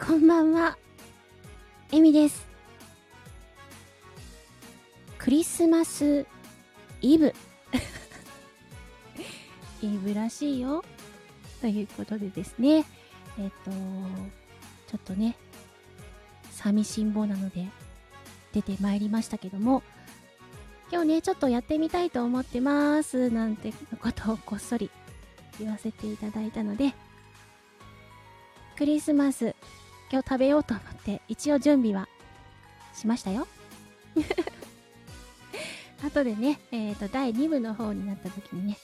こんばんは。エミです。クリスマスイブ。イブらしいよ。ということでですね。えっ、と、ちょっとね、寂しん坊なので出てまいりましたけども、今日ね、ちょっとやってみたいと思ってます。なんてことをこっそり言わせていただいたので、クリスマス今日食べようと思って一応準備はしましたよ。後でね、えっ、と、第2部の方になった時にね、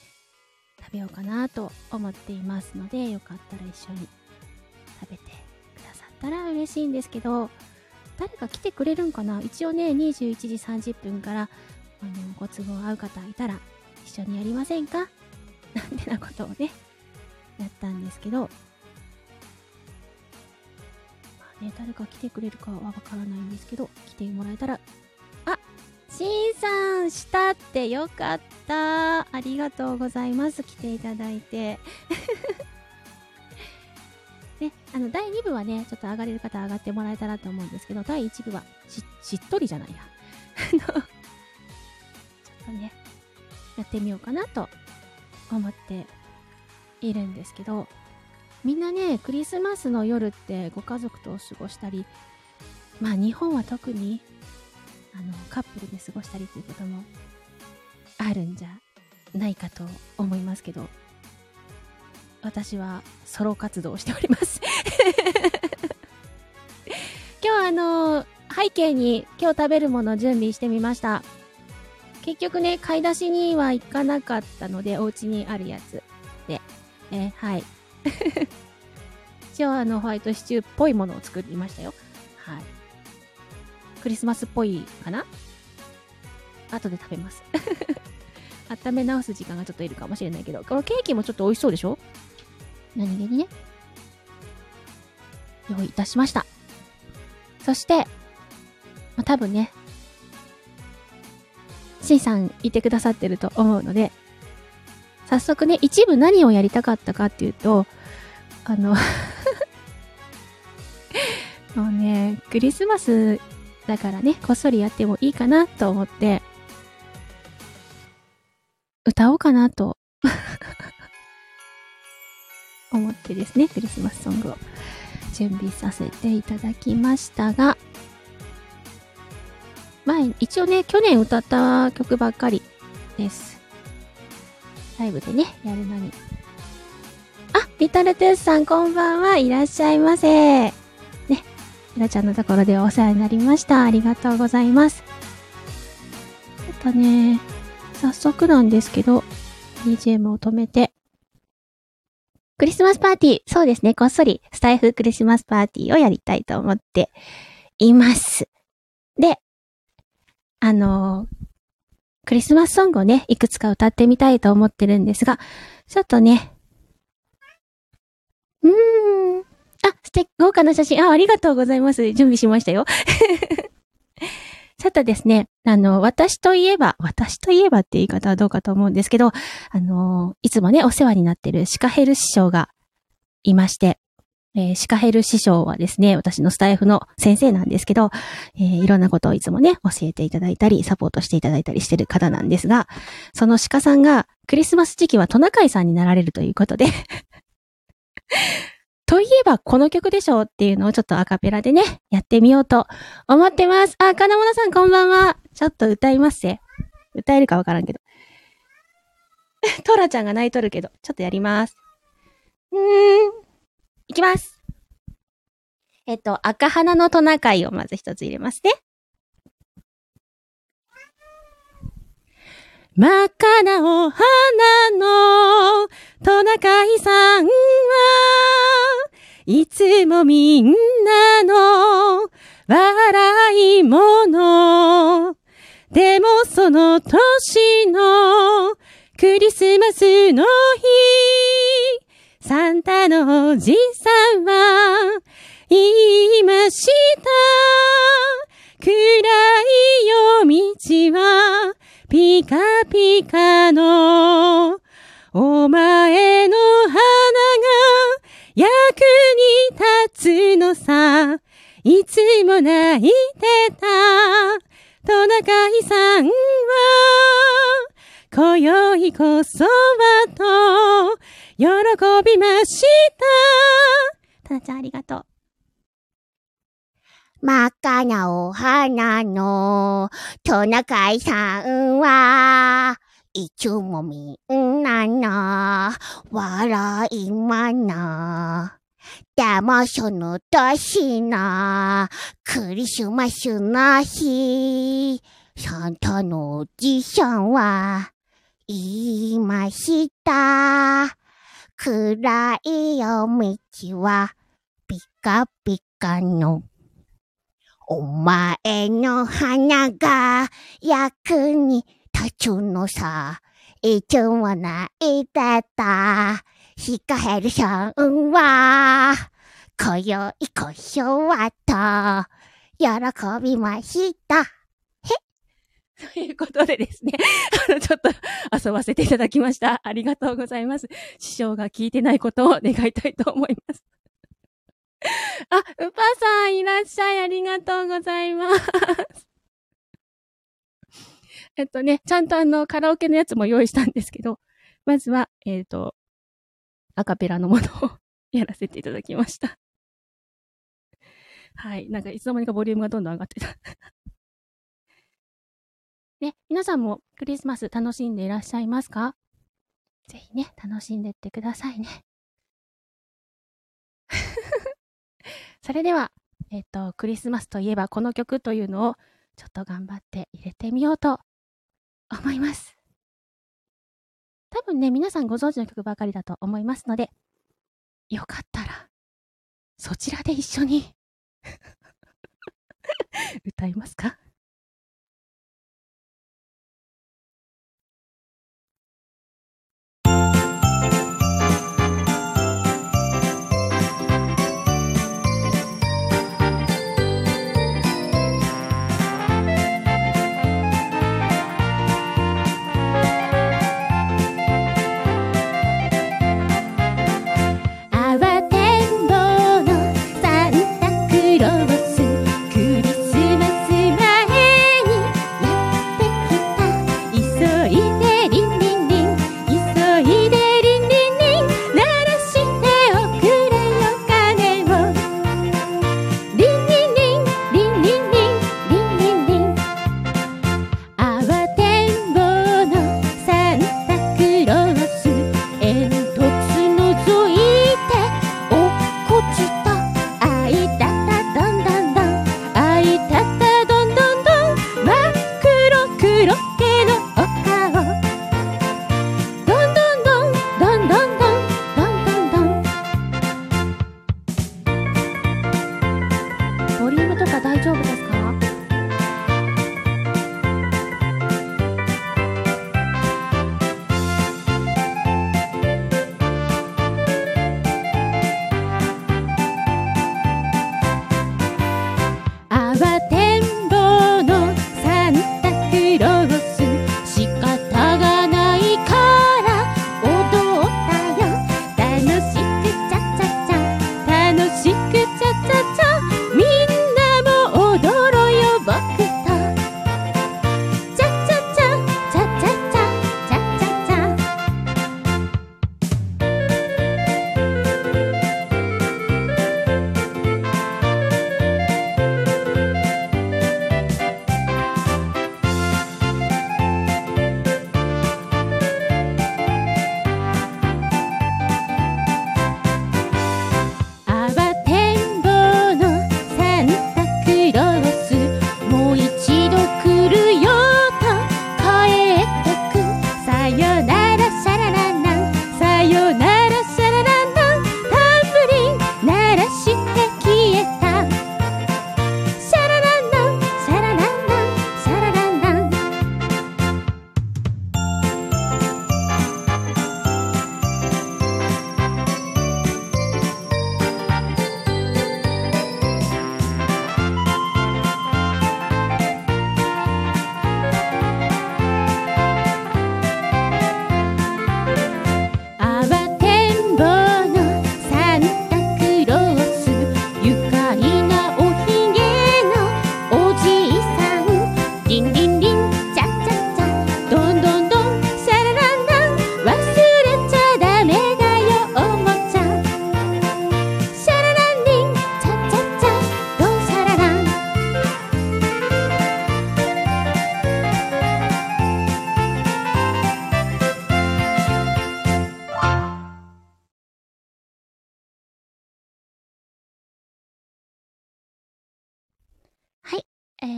食べようかなと思っていますので、よかったら一緒に食べてくださったら嬉しいんですけど、誰か来てくれるんかな？一応ね、21時30分から、あの、ご都合合う方いたら一緒にやりませんか？なんてなことをね、やったんですけど、ね、誰か来てくれるかはわからないんですけど、来てもらえたら、あしんさん、したってよかった。ありがとうございます。来ていただいて。ね、あの、第2部はね、ちょっと上がれる方上がってもらえたらと思うんですけど、第1部はし、しっとりじゃないや。あの、ちょっとね、やってみようかなと思っているんですけど、みんなね、クリスマスの夜ってご家族と過ごしたり、まあ日本は特に、あの、カップルで過ごしたりということもあるんじゃないかと思いますけど、私はソロ活動をしております。今日あの、背景に今日食べるもの準備してみました。結局ね、買い出しには行かなかったので、お家にあるやつで、えーはい。一応あのホワイトシチューっぽいものを作りましたよ。はい。クリスマスっぽいかな？後で食べます。温め直す時間がちょっといるかもしれないけど、このケーキもちょっと美味しそうでしょ？何気にね。用意いたしました。そして、まあ、多分ね、C さんいてくださってると思うので、早速ね、一部何をやりたかったかっていうと、あの もうね、クリスマスだからね、こっそりやってもいいかなと思って、歌おうかなと 思ってですね、クリスマスソングを準備させていただきましたが、前、一応ね、去年歌った曲ばっかりです。ライブでね、やるのに。あ、リトルトゥースさんこんばんはいらっしゃいませ。ね、ひらちゃんのところでお世話になりました。ありがとうございます。ちょっとね、早速なんですけど、BGM を止めて、クリスマスパーティー、そうですね、こっそりスタイフクリスマスパーティーをやりたいと思っています。で、あのークリスマスソングをね、いくつか歌ってみたいと思ってるんですが、ちょっとね、うーん。あ、素敵、豪華な写真。あ、ありがとうございます。準備しましたよ。さてですね、あの、私といえば、私といえばって言い方はどうかと思うんですけど、あの、いつもね、お世話になってるシカヘル師匠がいまして、えーシカヘル師匠はですね、私のスタイフの先生なんですけど、えーいろんなことをいつもね、教えていただいたり、サポートしていただいたりしてる方なんですが、その鹿さんがクリスマス時期はトナカイさんになられるということで、といえばこの曲でしょうっていうのをちょっとアカペラでね、やってみようと思ってます。あ、金物さんこんばんは。ちょっと歌いますぜ。歌えるかわからんけど。トラちゃんが泣いとるけど、ちょっとやります。うーん。いきます。えっと、赤花のトナカイをまず一つ入れますね。真っ赤なお花のトナカイさんはいつもみんなの笑い者。でもその年のクリスマスの日、サンタのおじさんは言いました。暗い夜道はピカピカのお前の花が役に立つのさ、いつも泣いてた、トナカイさんは、今宵こそはと、喜びました。タナちゃんありがとう。真っ赤なお花のトナカイさんは、いつもみんなの笑いまな。でもその年のクリスマスの日、サンタのおじさんは言いました。暗い夜道はピカピカのお前の花が役に立つのさ。いつも泣いてた。ヒカヘルさんは、今宵こそはと、喜びました。ということでですね、あの、ちょっと遊ばせていただきました。ありがとうございます。師匠が聞いてないことを願いたいと思います。あ、うぱさんいらっしゃい。ありがとうございます。えっとね、ちゃんとあの、カラオケのやつも用意したんですけど、まずは、えっ、ー、と、アカペラのものをやらせていただきました。はい。なんかいつの間にかボリュームがどんどん上がってたね、皆さんもクリスマス楽しんでいらっしゃいますか？ぜひね、楽しんでってくださいね。それでは、えっ、と、クリスマスといえばこの曲というのをちょっと頑張って入れてみようと思います。多分ね、皆さんご存知の曲ばかりだと思いますので、よかったら、そちらで一緒に 歌いますか？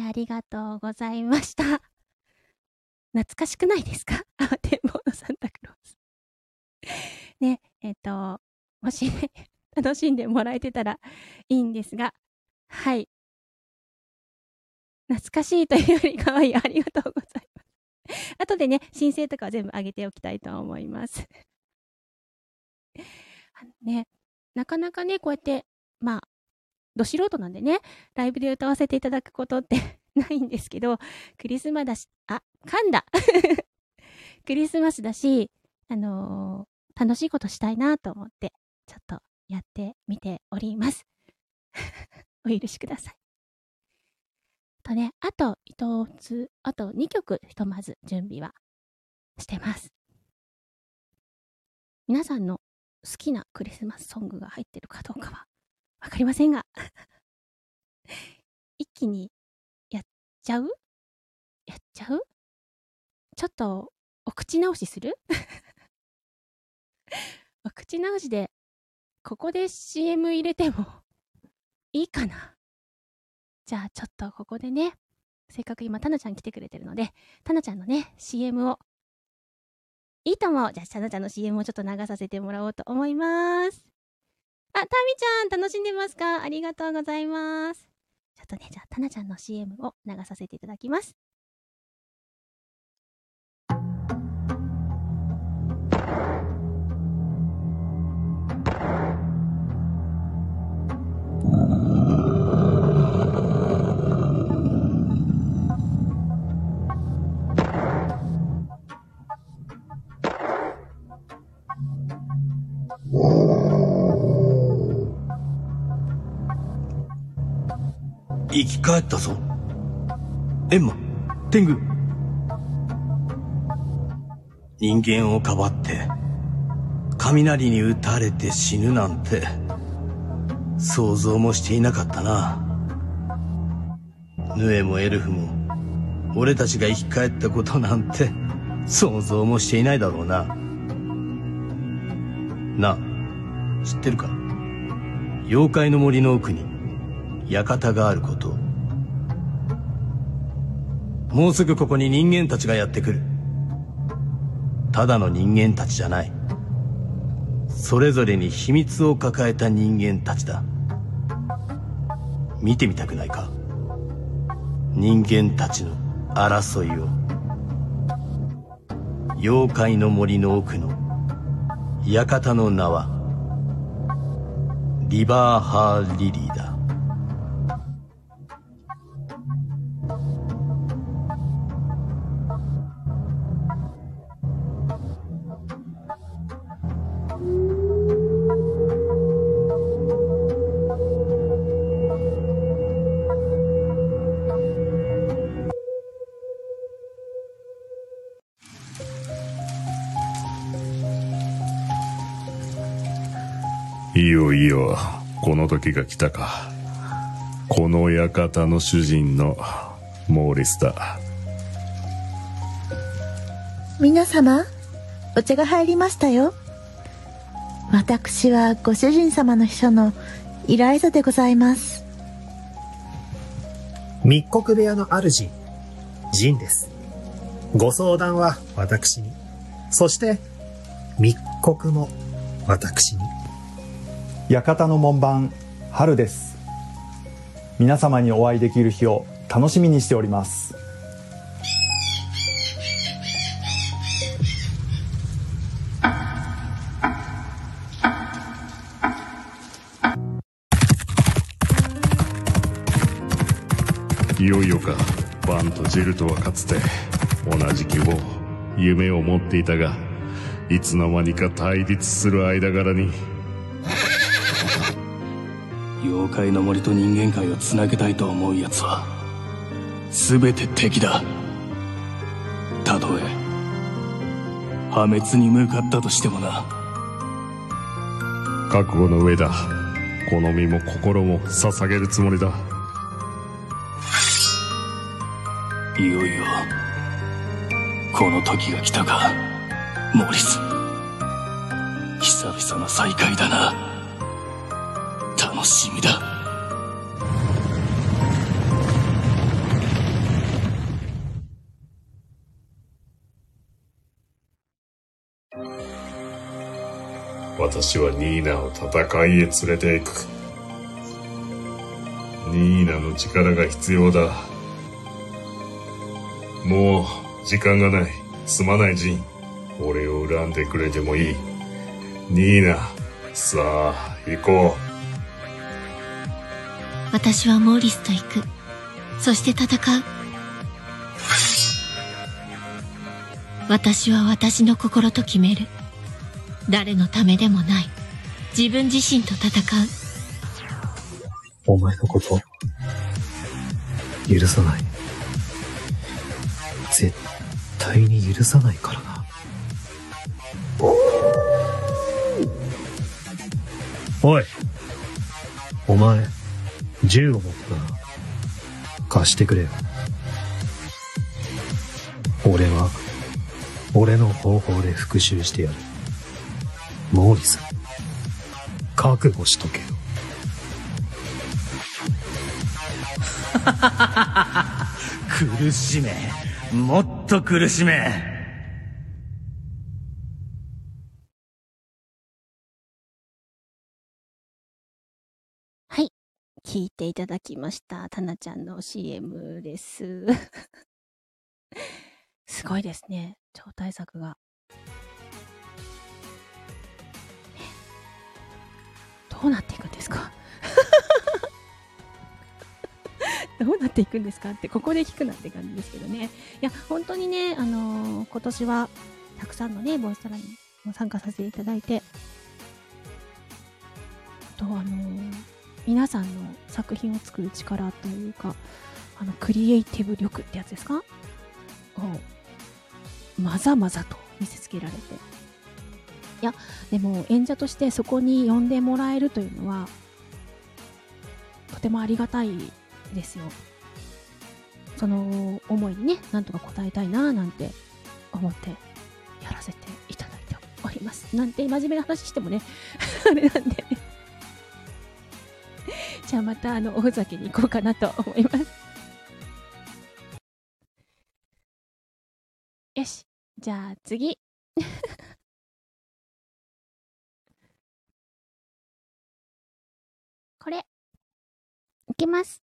ー、ありがとうございました。懐かしくないですか？展望のサンタクロース。ね、えっ、ー、と、もしね、楽しんでもらえてたらいいんですが、はい。懐かしいというより可愛い。ありがとうございます。後でね、申請とかは全部上げておきたいと思います。あのね、なかなかね、こうやって、まあ、ど素人なんでね、ライブで歌わせていただくことって ないんですけど、クリスマスだし、あ、噛んだ クリスマスだし、あのー、楽しいことしたいなと思って、ちょっとやってみております。お許しください。とね、あと一つ、あと2曲ひとまず準備はしてます。皆さんの好きなクリスマスソングが入ってるかどうかはわかりませんが。一気にやっちゃう？やっちゃう？ちょっとお口直しする？お口直しでここで CM 入れても いいかな？じゃあちょっとここでね、せっかく今、タナちゃん来てくれてるので、タナちゃんのね、CM を、いいとも。じゃあ、タナちゃんの CM をちょっと流させてもらおうと思います。あ、タミちゃん、楽しんでますか？ありがとうございます。ちょっとね、じゃあ、タナちゃんの CM を流させていただきます。生き返ったぞ。エンマ天狗。人間をかばって雷に打たれて死ぬなんて想像もしていなかったな。ヌエもエルフも俺たちが生き返ったことなんて想像もしていないだろうな。な知ってるか？妖怪の森の奥に館があること。もうすぐここに人間たちがやってくる。ただの人間たちじゃない。それぞれに秘密を抱えた人間たちだ。見てみたくないか。人間たちの争いを。妖怪の森の奥の。館の名はリバーハーリリーだ。いよいよこの時が来たか。この館の主人のモーリスだ。皆様お茶が入りましたよ。私はご主人様の秘書のイライザでございます。密告部屋の主ジンです。ご相談は私に。そして密告も私に館の門番春です。皆様にお会いできる日を楽しみにしております。いよいよか。バンとジルとはかつて同じ希望夢を持っていたがいつの間にか対立する間柄に妖怪の森と人間界をつなげたいと思う奴は全て敵だ。たとえ破滅に向かったとしてもな。覚悟の上だ。この身も心も捧げるつもりだ。いよいよこの時が来たかモーリス。久々の再会だなしみだ。私はニーナを戦いへ連れていく。ニーナの力が必要だ。もう時間がない。すまないジン。俺を恨んでくれてもいい。ニーナさあ行こう。私はモーリスと行く。そして戦う。私は私の心と決める。誰のためでもない。自分自身と戦う。お前のこと、許さない。絶対に許さないからな。おいお前、銃を持ったな。貸してくれよ。俺は、俺の方法で復讐してやる。モーリス、覚悟しとけよ。苦しめ。もっと苦しめ。聞いていただきました。タナちゃんの CM です。すごいですね。超大作が。どうなっていくんですか？どうなっていくんですかって、ここで聞くなって感じですけどね。いや、本当にね、あのー今年は、たくさんのね、ボイストラにも参加させていただいて、あと、あのー皆さんの作品を作る力というか、あの、クリエイティブ力ってやつですか？を、まざまざと見せつけられて。いや、でも演者としてそこに呼んでもらえるというのは、とてもありがたいですよ。その思いにね、なんとか応えたいななんて思ってやらせていただいております。なんて真面目な話してもね、あれなんで。ゃあまたあの、大崎に行こうかなと思います。よし。じゃあ次。これ。いきます。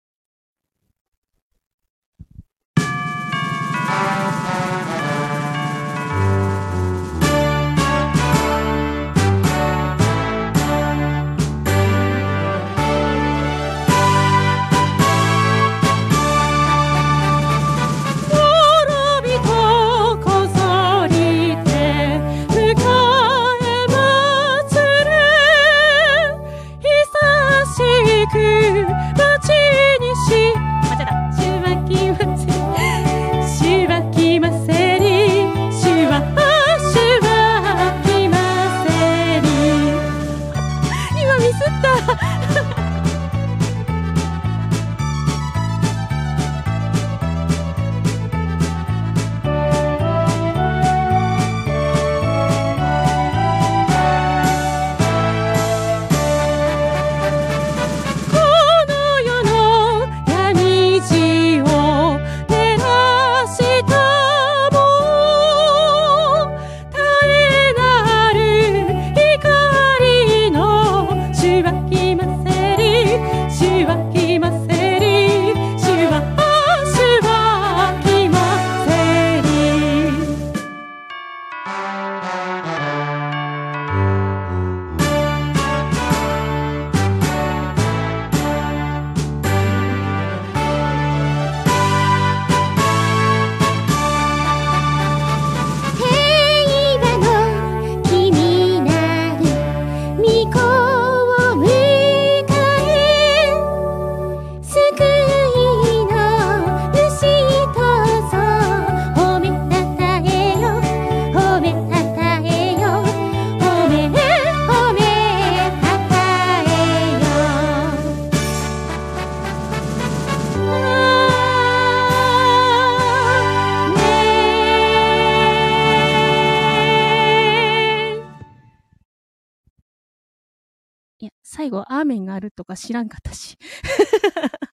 か知らんかったし。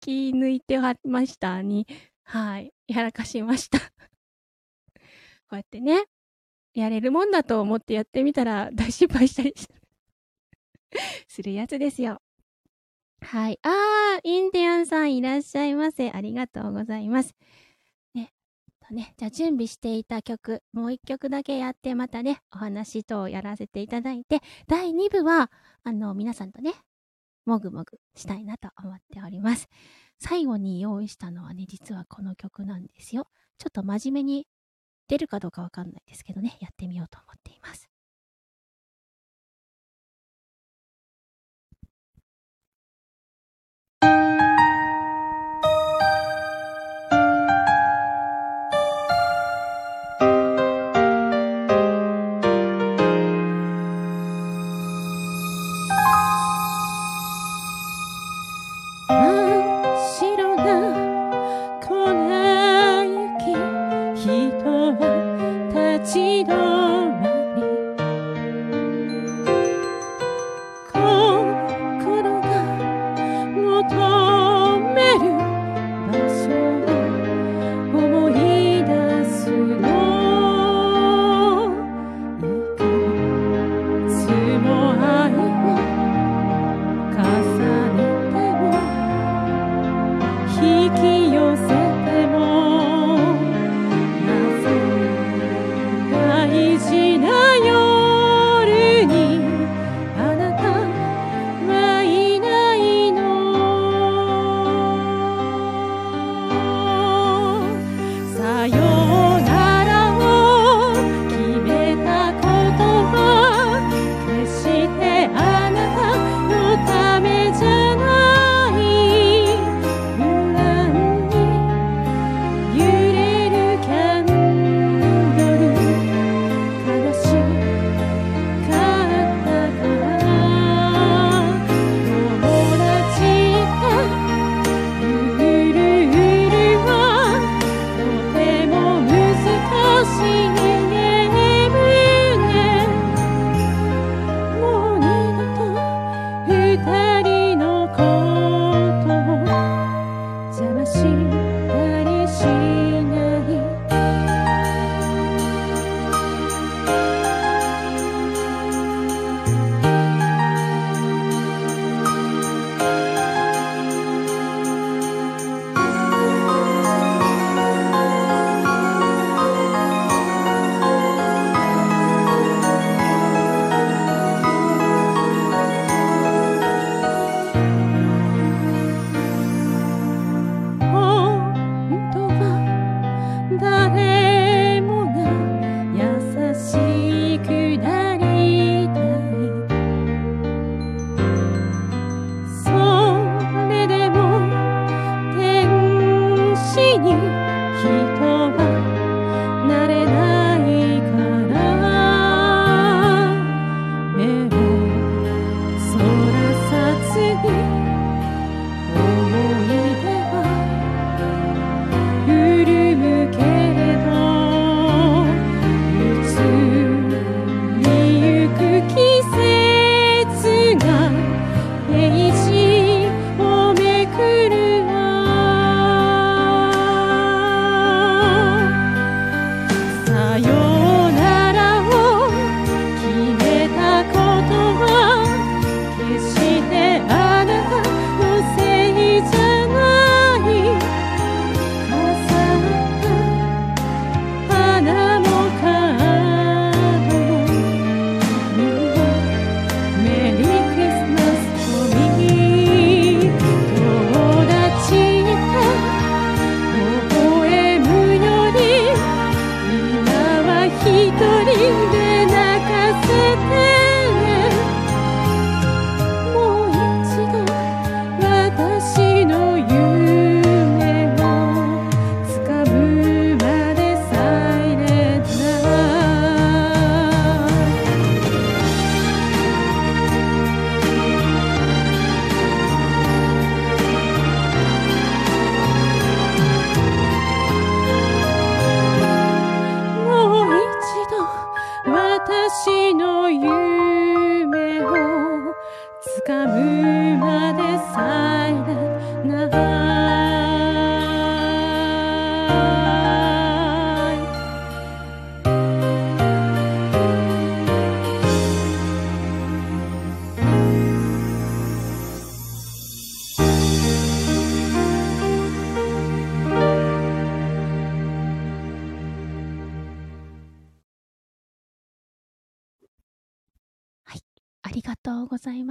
気抜いてはましたに、はい、やらかしましたこうやってね、やれるもんだと思ってやってみたら大失敗したりするやつですよ。はい。あー、インディアンさんいらっしゃいませ。ありがとうございます。ね、じゃあ準備していた曲、もう一曲だけやって、またね、お話等をやらせていただいて、第2部は、あの、皆さんとね、もぐもぐしたいなと思っております。最後に用意したのはね、実はこの曲なんですよ。ちょっと真面目に出るかどうかわかんないですけどね、やってみようと思っています。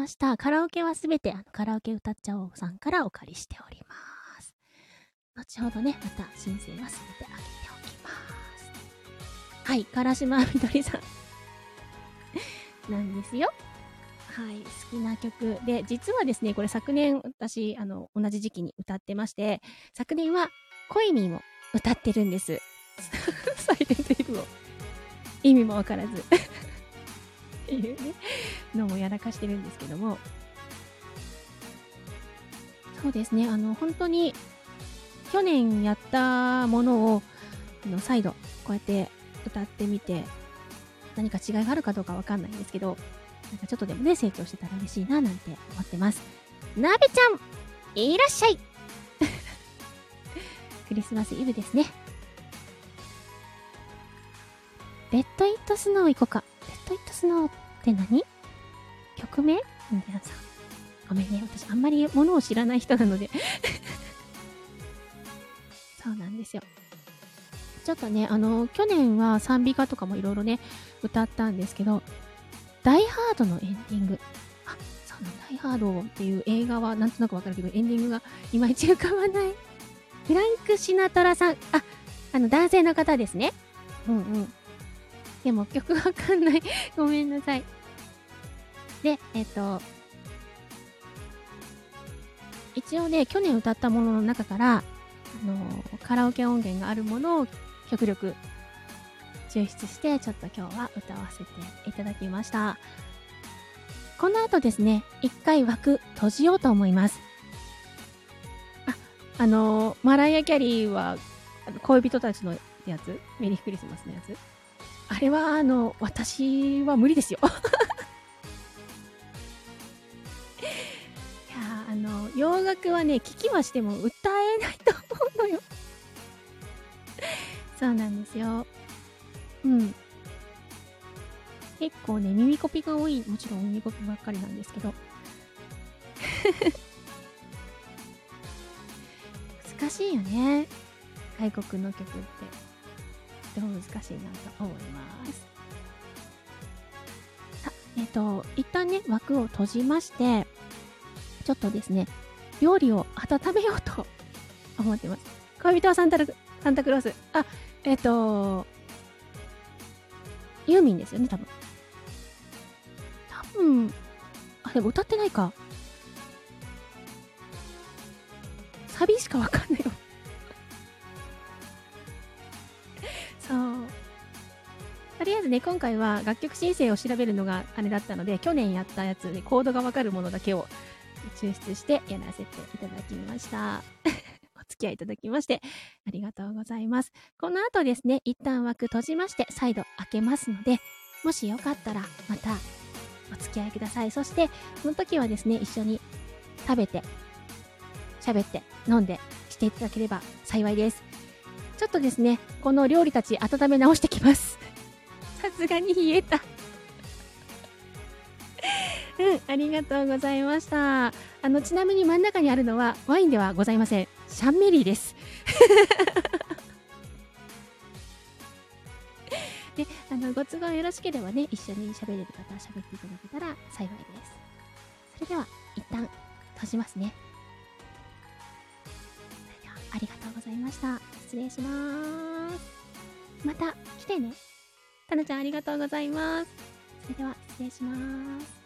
した。カラオケはすべて、あの、カラオケ歌っちゃおうさんからお借りしております。後ほどね、また申請はすべてあげておきます。はい、唐島みどりさん。なんですよ。はい、好きな曲で、実はですね、これ昨年私、あの、同じ時期に歌ってまして、昨年は、コイミーも歌ってるんです。サイレントヒルを。意味もわからず。ていうね、のもやらかしてるんですけども。そうですね、あの、本当に、去年やったものを、あの、再度、こうやって歌ってみて、何か違いがあるかどうかわかんないんですけど、なんかちょっとでもね、成長してたら嬉しいな、なんて思ってます。なべちゃん、いらっしゃい クリスマスイブですね。レッド・イット・スノー行こうか。レッド・イット・スノーって何？曲名？インディアンさん。ごめんね。私あんまりものを知らない人なので。そうなんですよ。ちょっとね、あの、去年は賛美歌とかもいろいろね、歌ったんですけど、ダイハードのエンディング。あ、そうなんダイハードっていう映画はなんとなくわかるけど、エンディングがいまいち浮かばない。フランク・シナトラさん。あ、あの、男性の方ですね。うんうん。でも曲わかんない。ごめんなさい。で、えっと、一応ね、去年歌ったものの中から、あの、カラオケ音源があるものを極力抽出して、ちょっと今日は歌わせていただきました。この後ですね、一回枠閉じようと思います。あ、あの、マライア・キャリーは、恋人たちのやつ？メリークリスマスのやつ？あれは、あの、私は無理ですよ。いやあの、洋楽はね、聞きはしても歌えないと思うのよ。そうなんですよ。うん。結構ね、耳コピが多い、もちろん耳コピばっかりなんですけど。難しいよね。外国の曲って。とても難しいなと思います。さえっ、と、一旦ね、枠を閉じまして、ちょっとですね、料理を温めようと思ってます。恋人はサンタルサンタクロース。あ、えっ、と、ユーミンですよね、多分。多分、あ、でも歌ってないか。サビしかわかんないよ。とりあえずね、今回は楽曲申請を調べるのがあれだったので、去年やったやつでコードがわかるものだけを抽出してやらせていただきました。お付き合いいただきまして、ありがとうございます。この後ですね、一旦枠閉じまして、再度開けますので、もしよかったら、また、お付き合いください。そして、その時はですね、一緒に食べて、喋って、飲んで、していただければ幸いです。ちょっとですね、この料理たち温め直してきます。さすがに冷えた。うん、ありがとうございました。あの、ちなみに真ん中にあるのはワインではございません。シャンメリーです。で、あの、ご都合よろしければね、一緒に喋れる方は喋っていただけたら幸いです。それでは、一旦閉じますね。それでは、ありがとうございました。失礼します。また来てね。たなちゃんありがとうございます。それでは、失礼します。